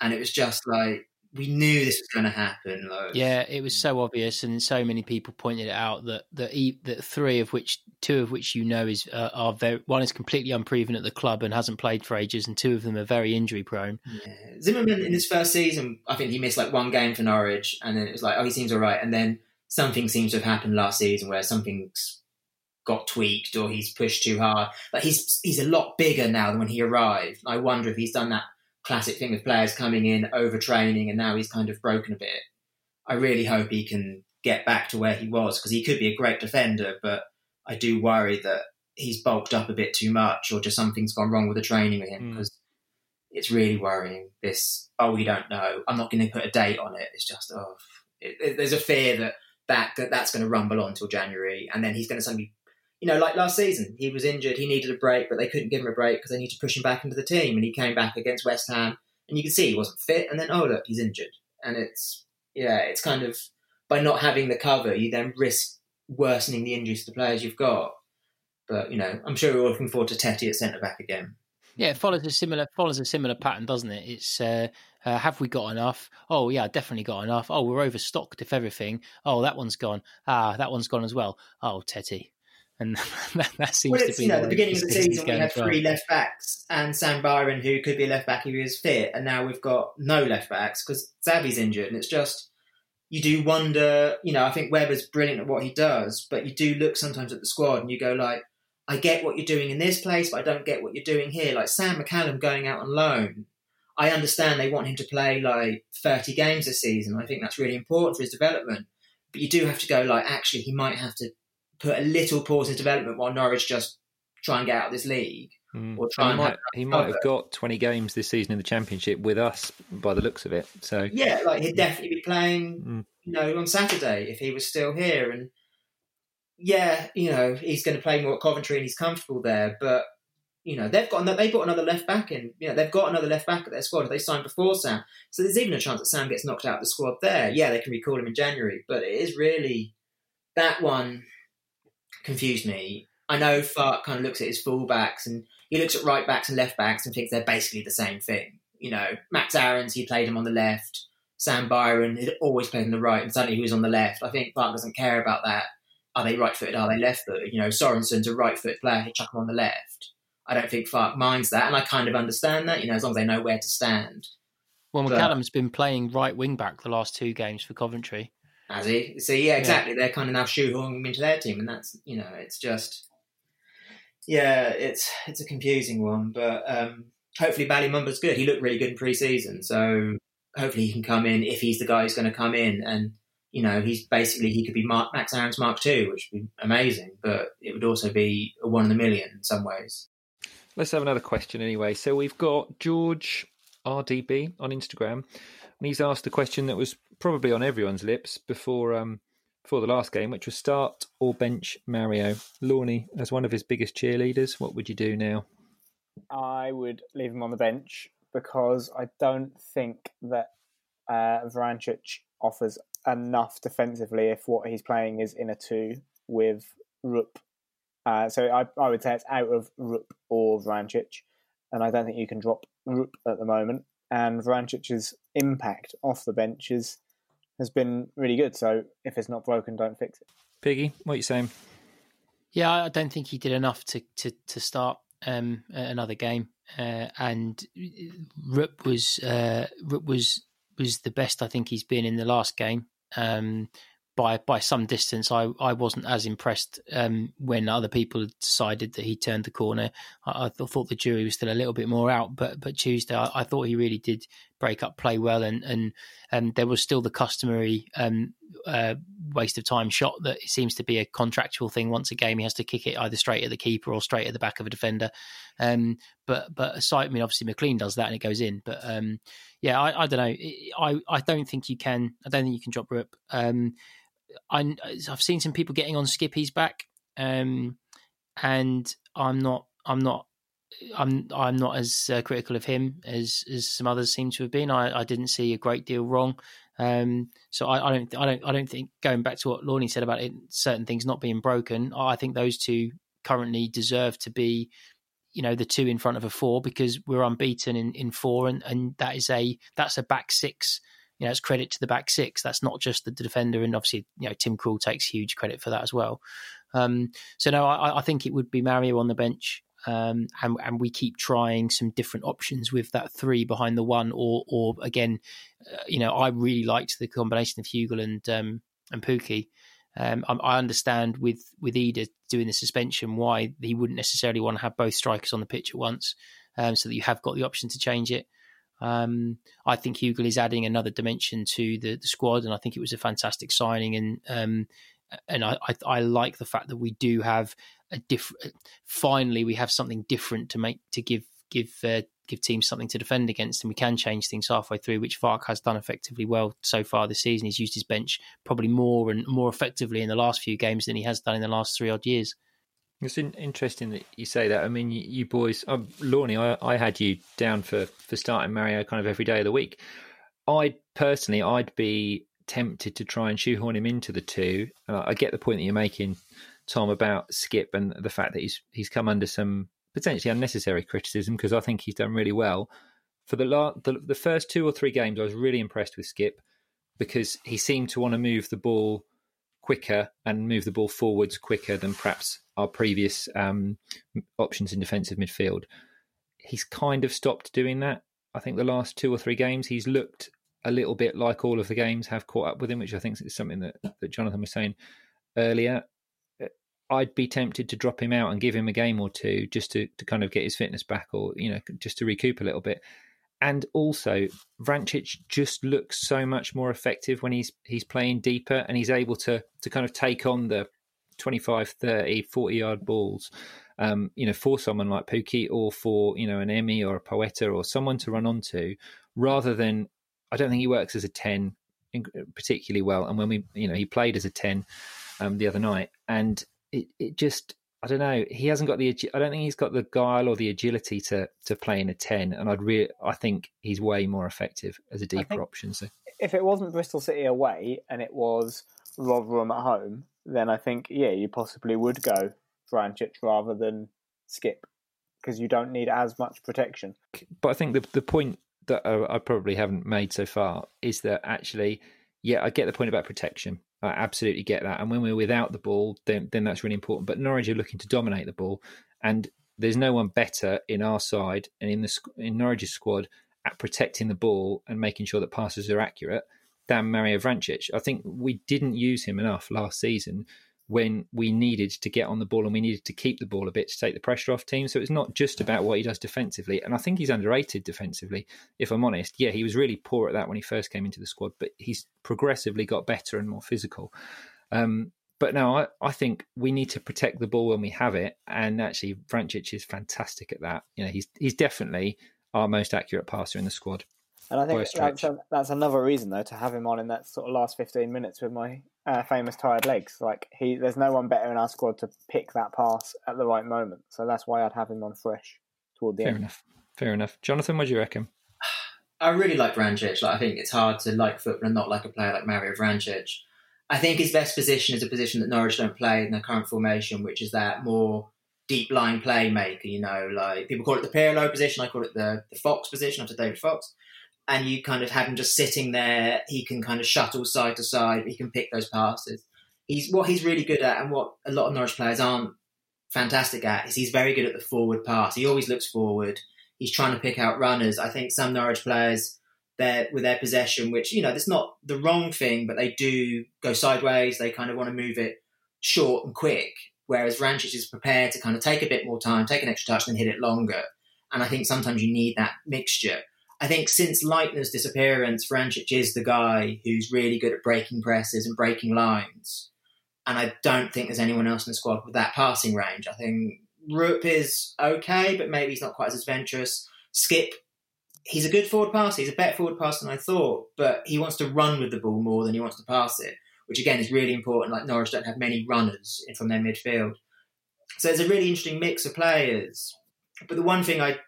and it was just like we knew this was going to happen. Like, Yeah, it was so obvious, and so many people pointed it out that that, that three of which, two of which you know is uh, are very one is completely unproven at the club and hasn't played for ages, and two of them are very injury prone. Yeah. Zimmermann in his first season, I think he missed like one game for Norwich, and then it was like, oh, he seems all right. And then something seems to have happened last season where something's got tweaked or he's pushed too hard. Like he's he's a lot bigger now than when he arrived. I wonder if he's done that classic thing of players coming in overtraining, and now he's kind of broken a bit. I really hope he can get back to where he was because he could be a great defender, but I do worry that he's bulked up a bit too much, or just something's gone wrong with the training with him Mm. because it's really worrying. This oh, we don't know. I'm not going to put a date on it. It's just oh, it, it- there's a fear that that, that that's going to rumble on till January, and then he's going to suddenly, you know, like last season, he was injured, he needed a break, but they couldn't give him a break because they needed to push him back into the team, and he came back against West Ham, and you could see he wasn't fit, and then oh look, he's injured, and it's yeah, it's kind of by not having the cover, you then risk worsening the injuries to the players you've got. But you know, I'm sure we're all looking forward to Tettey at centre back again. Yeah, it follows a similar follows a similar pattern, doesn't it? It's uh, uh, have we got enough? Oh yeah, definitely got enough. Oh, we're overstocked if everything. Oh, that one's gone. Ah, that one's gone as well. Oh, Tettey. And [laughs] that, that seems well, to be you know, the beginning of the season we had as well. three left backs and Sam Byram, who could be a left back if he was fit, and now we've got no left backs because Xavi's injured, and it's just you do wonder. You know, I think Webber's brilliant at what he does, but you do look sometimes at the squad and you go like, I get what you're doing in this place, but I don't get what you're doing here. Like Sam McCallum going out on loan. I understand they want him to play like 30 games this season. I think that's really important for his development. But you do have to go like, actually, he might have to put a little pause in development while Norwich just try and get out of this league. Mm. Or try And and he might he might have got twenty games this season in the championship with us by the looks of it. So Yeah, like he'd definitely be playing, Mm. you know, on Saturday if he was still here. And yeah, you know, he's going to play more at Coventry and he's comfortable there. But you know, they've got another, they've got another left back in. You know, they've got another left back at their squad. They signed before Sam, so there's even a chance that Sam gets knocked out of the squad there. Yeah, they can recall him in January, but it is really that one confused me. I know Farke kind of looks at his fullbacks and he looks at right backs and left backs and thinks they're basically the same thing. You know, Max Aarons, he played him on the left. Sam Byram had always played on the right, and suddenly he was on the left. I think Farke doesn't care about that. Are they right footed? Are they left footed? You know, Sorensen's a right footed player. He chuck him on the left. I don't think Farke minds that, and I kind of understand that. You know, as long as they know where to stand. Well, but- McCallum's been playing right wing back the last two games for Coventry. Has he? So yeah, exactly. They're kind of now shoehorning him into their team, and that's you know, it's just yeah, it's it's a confusing one. But um, hopefully, Bali Mumba's good. He looked really good in pre-season, so hopefully he can come in if he's the guy who's going to come in, and you know, he's basically he could be Mark, Max Aaron's Mark Two, which would be amazing, but it would also be a one in a million in some ways. Let's have another question anyway. So we've got George RDB on Instagram, and he's asked the question that was probably on everyone's lips before um, before the last game, which was start or bench Mario Lawny as one of his biggest cheerleaders. What would you do now? I would leave him on the bench because I don't think that uh, Vrancic offers enough defensively if what he's playing is in a two with Rupp. Uh, so I, I would say it's out of Rupp or Vrancic, and I don't think you can drop Rupp at the moment. And Vrancic's impact off the bench is, has been really good. So if it's not broken, don't fix it. Piggy, what are you saying? Yeah, I don't think he did enough to to to start um, another game, uh, and Rupp was uh, Rupp was was the best I think he's been in the last game. Um, by by some distance, I, I wasn't as impressed um, when other people decided that he turned the corner. I, I thought the jury was still a little bit more out, but but Tuesday I, I thought he really did break up play well, and and um, there was still the customary um, uh, waste of time shot that seems to be a contractual thing. Once a game, he has to kick it either straight at the keeper or straight at the back of a defender. Um, but but aside, I mean, obviously McLean does that and it goes in. But um, yeah, I, I don't know. I I don't think you can. I don't think you can drop Rupp. Um, I, I've seen some people getting on Skippy's back, um, and I'm not. I'm not. I'm I'm not as uh, critical of him as as some others seem to have been. I, I didn't see a great deal wrong. Um, so I, I don't I don't I don't think going back to what Lawn said about it, certain things not being broken. I think those two currently deserve to be, you know, the two in front of a four because we're unbeaten in, in four, and, and that is a that's a back six. You know, it's credit to the back six. That's not just the defender, and obviously, you know, Tim Krul takes huge credit for that as well. Um, so no, I, I think it would be Mario on the bench. Um, and, and we keep trying some different options with that three behind the one, or or again, uh, you know, I really liked the combination of Hugill and um, and Pukki. Um, I, I understand with with Idah doing the suspension why he wouldn't necessarily want to have both strikers on the pitch at once, um, so that you have got the option to change it. Um, I think Hugill is adding another dimension to the, the squad, and I think it was a fantastic signing. And um, and I, I, I like the fact that we do have a different. Finally, we have something different to make to give give uh, give teams something to defend against, and we can change things halfway through, which Farke has done effectively well so far this season. He's used his bench probably more and more effectively in the last few games than he has done in the last three odd years. It's in, interesting that you say that. I mean, you, you boys, um, Lawn, I, I had you down for, for starting Mario kind of every day of the week. I personally, I'd be tempted to try and shoehorn him into the two. Uh, I get the point that you're making, Tom, about Skip and the fact that he's he's come under some potentially unnecessary criticism because I think he's done really well. For the, la- the the first two or three games, I was really impressed with Skip because he seemed to want to move the ball quicker and move the ball forwards quicker than perhaps our previous um, options in defensive midfield. He's kind of stopped doing that. I think the last two or three games, he's looked a little bit like all of the games have caught up with him, which I think is something that, that Jonathan was saying earlier. I'd be tempted to drop him out and give him a game or two just to, to kind of get his fitness back or, you know, just to recoup a little bit. And also, Vrancic just looks so much more effective when he's he's playing deeper and he's able to to kind of take on the 25, 30, 40 yard balls, um, you know, for someone like Pukki or for, you know, an Emi or a Poeta or someone to run onto rather than, I don't think he works as a 10 particularly well. And when we, you know, he played as a 10 um, the other night and it, it just, I don't know. He hasn't got the. I don't think he's got the guile or the agility to to play in a ten. And I'd really, I think he's way more effective as a deeper option. So if it wasn't Bristol City away and it was Rotherham at home, then I think yeah, you possibly would go Vrancic rather than Skip because you don't need as much protection. But I think the the point that I probably haven't made so far is that actually, yeah, I get the point about protection. I absolutely get that. And when we're without the ball, then then that's really important. But Norwich are looking to dominate the ball, and there's no one better in our side and in the in Norwich's squad at protecting the ball and making sure that passes are accurate than Mario Vrancic. I think we didn't use him enough last season when we needed to get on the ball and we needed to keep the ball a bit to take the pressure off teams. So it's not just about what he does defensively. And I think he's underrated defensively, if I'm honest. Yeah, he was really poor at that when he first came into the squad, but he's progressively got better and more physical. Um, but no, I, I think we need to protect the ball when we have it. And actually, Vrancic is fantastic at that. You know, he's he's definitely our most accurate passer in the squad. And I think that's, that's another reason, though, to have him on in that sort of last 15 minutes with my uh, famous tired legs. Like he, there's no one better in our squad to pick that pass at the right moment. So that's why I'd have him on fresh toward the Fair end. enough. Fair enough. Jonathan, what do you reckon? I really like Vrancic. Like I think it's hard to like football and not like a player like Mario Vrancic. I think his best position is a position that Norwich don't play in the current formation, which is that more deep line playmaker. You know, like people call it the Pirlo position. I call it the the Fox position after David Fox and you kind of have him just sitting there. He can kind of shuttle side to side. He can pick those passes. He's what he's really good at, and what a lot of Norwich players aren't fantastic at is he's very good at the forward pass. He always looks forward. He's trying to pick out runners. I think some Norwich players, they with their possession, which you know, that's not the wrong thing, but they do go sideways. They kind of want to move it short and quick. Whereas Vrancic is prepared to kind of take a bit more time, take an extra touch, and hit it longer. And I think sometimes you need that mixture. I think since Leitner's disappearance, Vrancic is the guy who's really good at breaking presses and breaking lines. And I don't think there's anyone else in the squad with that passing range. I think Rupp is okay, but maybe he's not quite as adventurous. Skip, he's a good forward passer. He's a better forward passer than I thought, but he wants to run with the ball more than he wants to pass it, which again is really important. Like Norwich don't have many runners from their midfield. So it's a really interesting mix of players. But the one thing I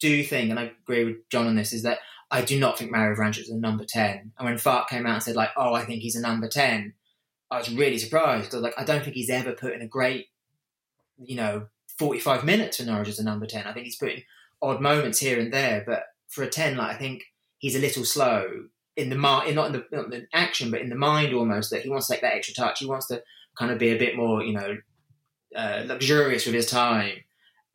do think, and I agree with John on this, is that I do not think Mario Vrancic is a number 10. And when Farke came out and said, like, oh, I think he's a number 10, I was really surprised. I was like, I don't think he's ever put in a great, you know, 45 minutes for Norwich as a number 10. I think he's put in odd moments here and there, but for a 10, like, I think he's a little slow in the mind, not in the, not in the action, but in the mind almost, that he wants to take that extra touch. He wants to kind of be a bit more, you know, uh, luxurious with his time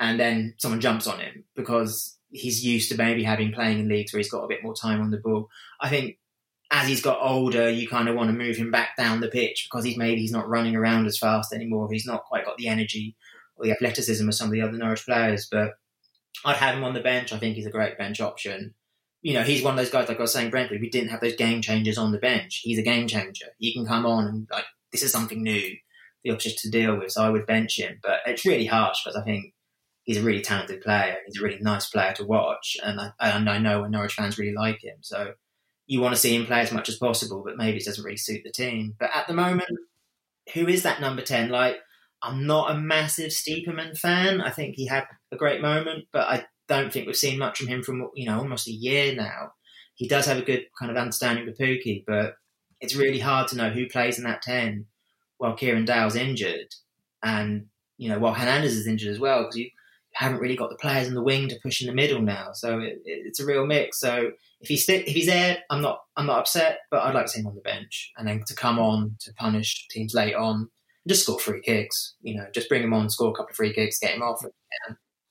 and then someone jumps on him because he's used to maybe having playing in leagues where he's got a bit more time on the ball. I think as he's got older, you kind of want to move him back down the pitch because he's maybe he's not running around as fast anymore. He's not quite got the energy or the athleticism of some of the other Norwich players. But I'd have him on the bench. I think he's a great bench option. You know, he's one of those guys, like I was saying, Brentford, we didn't have those game changers on the bench. He's a game changer. He can come on and, like, this is something new, the option to deal with. So I would bench him. But it's really harsh because I think he's a really talented player. He's a really nice player to watch, and I, and I know Norwich fans really like him. So you want to see him play as much as possible, but maybe it doesn't really suit the team. But at the moment, who is that number ten? Like, I'm not a massive Stiepermann fan. I think he had a great moment, but I don't think we've seen much from him from you know almost a year now. He does have a good kind of understanding with Pukki, but it's really hard to know who plays in that ten while Kieran Dowell's injured, and you know while Hernandez is injured as well because you haven't really got the players in the wing to push in the middle now. So it, it, it's a real mix. So if he's if he's there, I'm not I'm not upset, but I'd like to see him on the bench and then to come on to punish teams late on. Just score free kicks, you know. Just bring him on, score a couple of free kicks, get him off.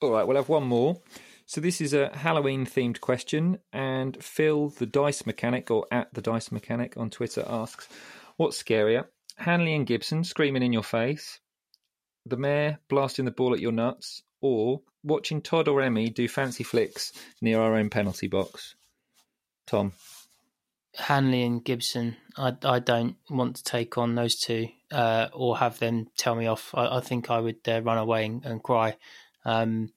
All right, we'll have one more. So this is a Halloween themed question, and Phil, the dice mechanic, or at the dice mechanic on Twitter, asks, "What's scarier, Hanley and Gibson screaming in your face, the mayor blasting the ball at your nuts, or watching Todd or Emi do fancy flicks near our own penalty box?" Tom. Hanley and Gibson. I, I don't want to take on those two uh, or have them tell me off. I, I think I would uh, run away and, and cry. Um,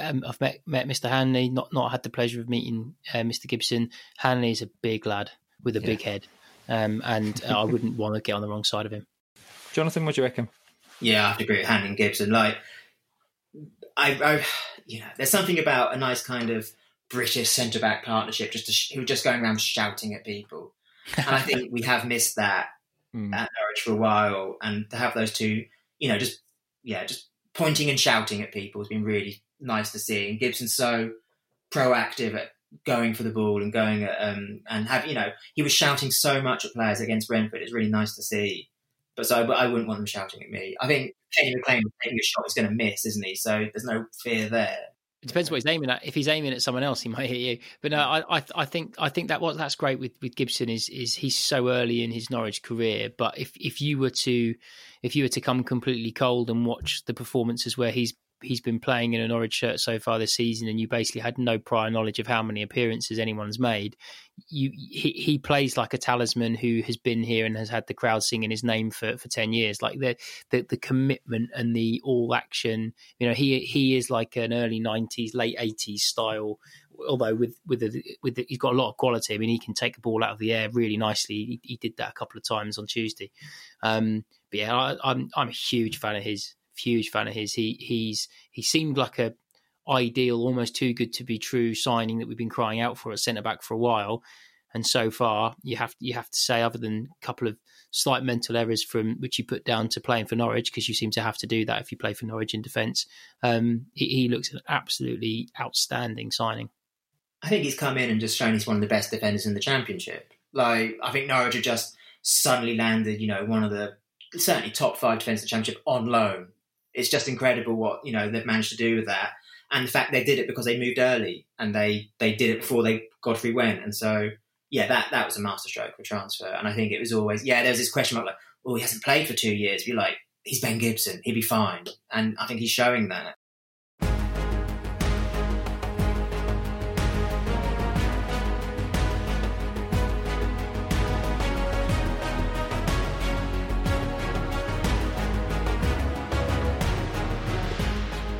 um, I've met met Mr. Hanley, not not had the pleasure of meeting uh, Mr. Gibson. Hanley is a big lad with a yeah. big head, um, and [laughs] I wouldn't want to get on the wrong side of him. Jonathan, what do you reckon? Yeah, I have to agree with Hanley and Gibson. Like, I, I, you know, there's something about a nice kind of British centre back partnership, just sh- who were just going around shouting at people. And I think we have missed that [laughs] mm. at Norwich for a while. And to have those two, you know, just yeah, just pointing and shouting at people has been really nice to see. And Gibson's so proactive at going for the ball and going at, um, and have you know he was shouting so much at players against Brentford. It's really nice to see. But so, but I wouldn't want them shouting at me. I think Kenny McLean taking a shot is going to miss, isn't he? So there's no fear there. It depends what he's aiming at. If he's aiming at someone else, he [laughs] might hit you. But no, I, I, I think I think that what that's great with, with Gibson is is he's so early in his Norwich career. But if if you were to if you were to come completely cold and watch the performances where he's he's been playing in a Norwich shirt so far this season, and you basically had no prior knowledge of how many appearances anyone's made. You he, he plays like a talisman who has been here and has had the crowd singing his name for, for ten years. Like the, the the commitment and the all action. You know, he he is like an early nineties, late eighties style. Although with with the, with the, he's got a lot of quality. I mean, he can take the ball out of the air really nicely. He, he did that a couple of times on Tuesday. Um, but yeah, I, I'm I'm a huge fan of his huge fan of his. He he's he seemed like a ideal, almost too good to be true signing that we've been crying out for at centre back for a while. And so far, you have you have to say, other than a couple of slight mental errors from which you put down to playing for Norwich, because you seem to have to do that if you play for Norwich in defence. Um, he, he looks an absolutely outstanding signing. I think he's come in and just shown he's one of the best defenders in the championship. Like I think Norwich have just suddenly landed, you know, one of the certainly top five the championship on loan it's just incredible what you know they've managed to do with that, and the fact they did it because they moved early and they they did it before they Godfrey went, and so yeah, that that was a masterstroke for transfer. And I think it was always yeah, there was this question about like, oh, he hasn't played for two years. You're like, he's Ben Gibson, he'd be fine, and I think he's showing that.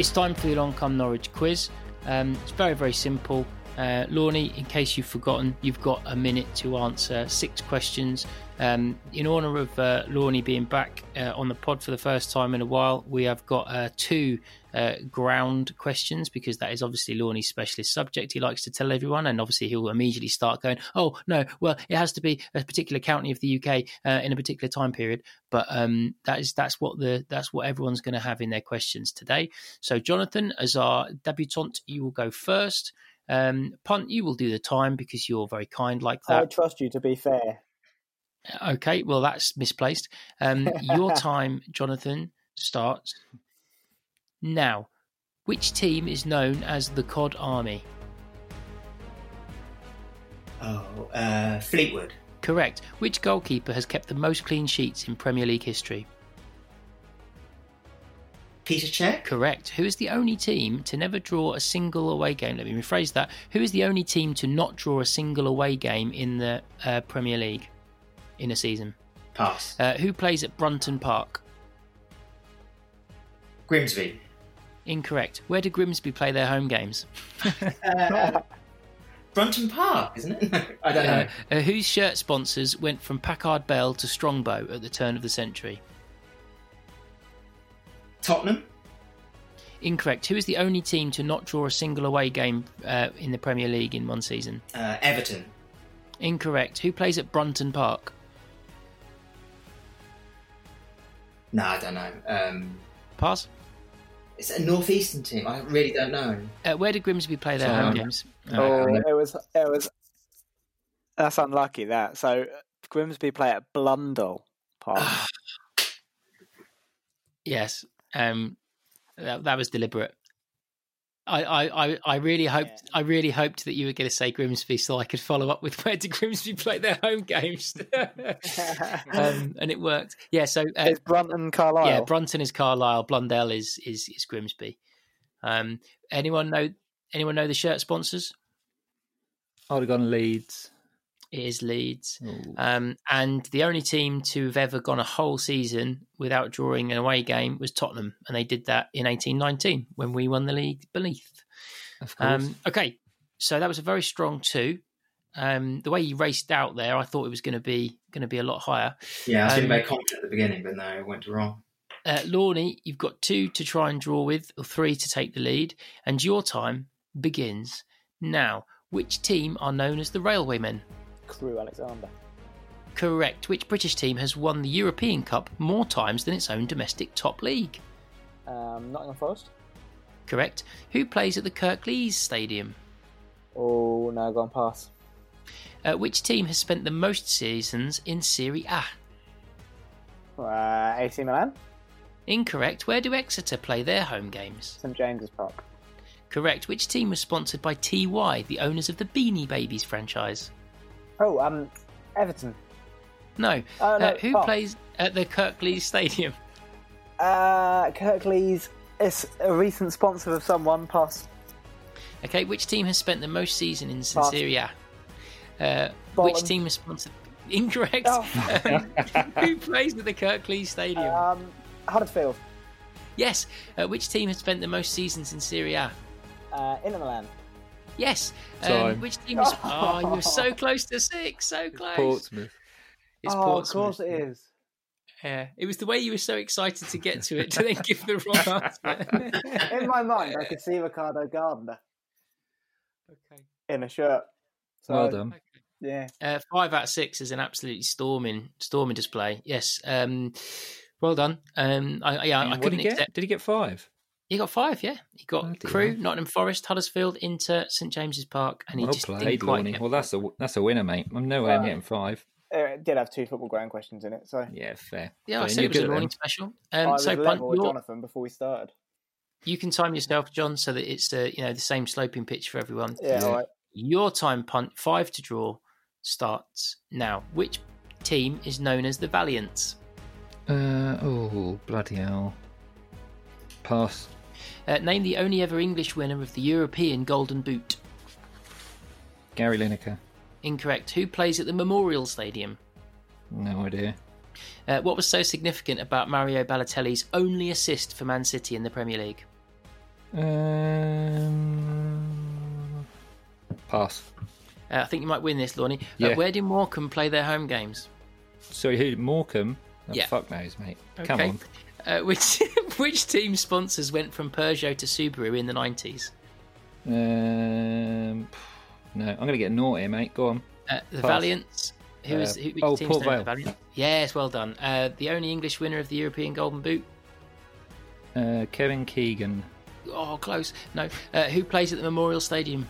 It's time for the Long Come Norwich quiz. Um, it's very, very simple. Uh, Lawny, in case you've forgotten, you've got a minute to answer six questions. Um, in honour of uh, Lawny being back uh, on the pod for the first time in a while, we have got uh, two uh, ground questions because that is obviously Lawny's specialist subject. He likes to tell everyone, and obviously he'll immediately start going, "Oh no, well it has to be a particular county of the UK uh, in a particular time period." But um, that is that's what the that's what everyone's going to have in their questions today. So, Jonathan, as our debutant, you will go first. Um, Punt, you will do the time because you're very kind like that. I trust you to be fair. Okay, well, that's misplaced. Um, your [laughs] time, Jonathan, starts now. Which team is known as the Cod Army? Oh, uh, Fleetwood. Correct. Which goalkeeper has kept the most clean sheets in Premier League history? Petr Cech? Correct. Who is the only team to never draw a single away game? Let me rephrase that. Who is the only team to not draw a single away game in the uh, Premier League? in a season? Pass. Uh, who plays at Brunton Park? Grimsby. Incorrect. Where do Grimsby play their home games? [laughs] uh, Brunton Park, isn't it? [laughs] I don't know. Uh, whose shirt sponsors went from Packard Bell to Strongbow at the turn of the century? Tottenham. Incorrect. Who is the only team to not draw a single away game uh, in the Premier League in one season? Uh, Everton. Incorrect. Who plays at Brunton Park? No, I don't know. Um... Pass. It's a northeastern team. I really don't know. Uh, where did Grimsby play their Sorry, home games? Oh, Uh, it was it was. That's unlucky. That so Grimsby play at Blundell Park. [sighs] Yes, um, that, that was deliberate. I, I, I, I really hoped Yeah. I really hoped that you were going to say Grimsby, so I could follow up with [laughs] where did Grimsby play their home games, [laughs] um, and it worked. Yeah, so uh, it's Brunton Carlisle. yeah, Brunton is Carlisle, Blundell is is is Grimsby. Um, anyone know anyone know the shirt sponsors? I'd have gone Leeds. It is Leeds. Um, and the only team to have ever gone a whole season without drawing an away game was Tottenham, and they did that in 1819 when we won the league beneath. of course. Um, okay, so that was a very strong two. Um, the way you raced out there, I thought it was going to be going to be a lot higher. Yeah, I was Um, very confident at the beginning, but no, it went wrong. Uh, Lawny, you've got two to try and draw with, or three to take the lead, and your time begins now. Which team are known as the Railwaymen? Crewe Alexandra. Correct. Which British team has won the European Cup more times than its own domestic top league? Um, Nottingham Forest. Correct. Who plays at the Kirklees Stadium? Oh now gone past. Uh, which team has spent the most seasons in Serie A? Uh, AC Milan. Incorrect. Where do Exeter play their home games? St James's Park. Correct. Which team was sponsored by TY, the owners of the Beanie Babies franchise? Oh, um, Everton. No. Oh, no, uh, who Bath. plays at the Kirklees Stadium? Uh, Kirklees is a recent sponsor of someone. Pass. Okay. Which team has spent the most season in Pass. Serie A? Uh, which team was sponsored? [laughs] Incorrect. Oh. Um, [laughs] who plays at the Kirklees Stadium? Um, Huddersfield. yes. Uh, which team has spent the most seasons in Serie A? Uh, Inter Milan. Yes. Um, which team is? [laughs] Oh, you're so close to six. So close. Portsmouth. It's oh, Portsmouth. of course it is. Yeah, it was the way you were so excited to get to it to [laughs] then give the wrong [laughs] answer. In my mind, I could see Ricardo Gardner okay. in a shirt. So, Well done. Yeah. Uh, five out of six is an absolutely storming, storming display. Yes. Um, well done. Um, I, yeah, I What couldn't get? accept. Did he get five? He got five. Yeah, he got Bloody Crewe, hell. Nottingham Forest, Huddersfield, into St James's Park, and he well just played, didn't quite get Well, that's a that's a winner, mate. I'm nowhere near I'm getting five. Uh, It did have two football ground questions in it, so Yeah, fair. Yeah, I Fair. said it was a morning them. special. I Um, was so, Punt, level with Jonathan before we started. you can time yourself, John, so that it's uh, you know the same sloping pitch for everyone. Yeah, Yeah. all right. Your time punt, five to draw, starts now. Which team is known as the Valiants? Uh, oh, bloody hell. Pass. Uh, name the only ever English winner of the European Golden Boot. Gary Lineker. Incorrect. Who plays at the Memorial Stadium? No idea. Uh, what was so significant about Mario Balotelli's only assist for Man City in the Premier League? Um, pass. Uh, I think you might win this, Lawn. Uh, Yeah. where do Morecambe play their home games? Sorry, who? Morecambe? Oh, Yeah. Fuck knows, mate. Come on. Uh, which [laughs] which team sponsors went from Peugeot to Subaru in the nineties? Um, no, I'm going to get naughty, mate. Go on. Uh, the Pass. Valiants. Who is Uh, who, oh, team's Port Vale. the Valiant? Yes, well done. Uh, the only English winner of the European Golden Boot. Uh, Kevin Keegan. Oh, close. No. Uh, who plays at the Memorial Stadium?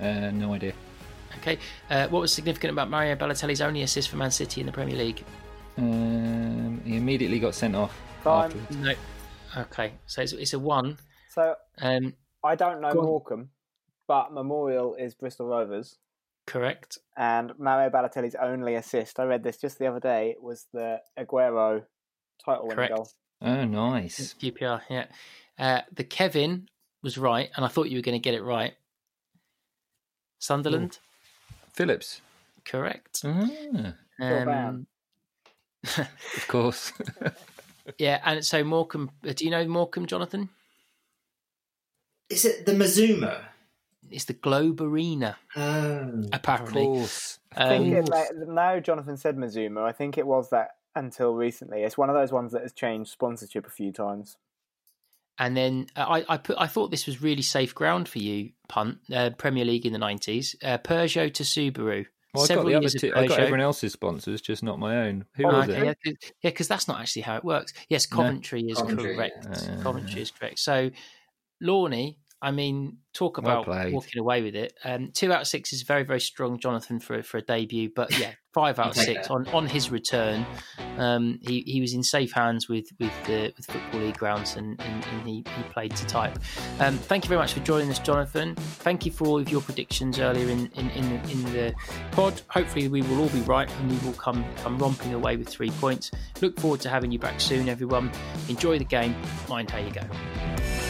Uh, no idea. Okay. Uh, what was significant about Mario Balotelli's only assist for Man City in the Premier League? Um, he immediately got sent off. Time. afterwards. No. Okay. So it's, it's a one. So Um, I don't know Go. Morecambe, but Memorial is Bristol Rovers. correct. And Mario Balotelli's only assist, I read this just the other day, was the Aguero title winning goal. Oh, nice. QPR. Yeah. Uh, the Kevin was right, and I thought you were going to get it right. Sunderland. Phillips. Correct. Ah, Phil Um, [laughs] of course. [laughs] yeah, and so Morecambe. uh, Do you know Morecambe, Jonathan? Is it the Mazuma? It's the Globe Arena, Oh, of apparently. course. I think Um, it, like, now Jonathan said Mazuma. I think it was that until recently. It's one of those ones that has changed sponsorship a few times. and then uh, I, I put. I thought this was really safe ground for you, punt. Uh, Premier League in the nineties. Uh, Peugeot to Subaru. Well, I got the other years two. I got Peugeot. everyone else's sponsors, just not my own. Who Oh, was okay, it? yeah, because that's not actually how it works. Yes, No. Coventry is Coventry, correct. yeah. Coventry is correct. So, Lawny, I mean, talk about played. walking away with it. Um, two out of six is very, very strong, Jonathan, for for a debut. But yeah, five [laughs] out of six that. on, on his return. Um, he, he was in safe hands with with the with football league grounds, and, and, and he, he played to type. Um, thank you very much for joining us, Jonathan. Thank you for all of your predictions earlier in in, in, the, in the pod. Hopefully, we will all be right, and we will come come romping away with three points. Look forward to having you back soon, everyone. Enjoy the game. Mind how you go.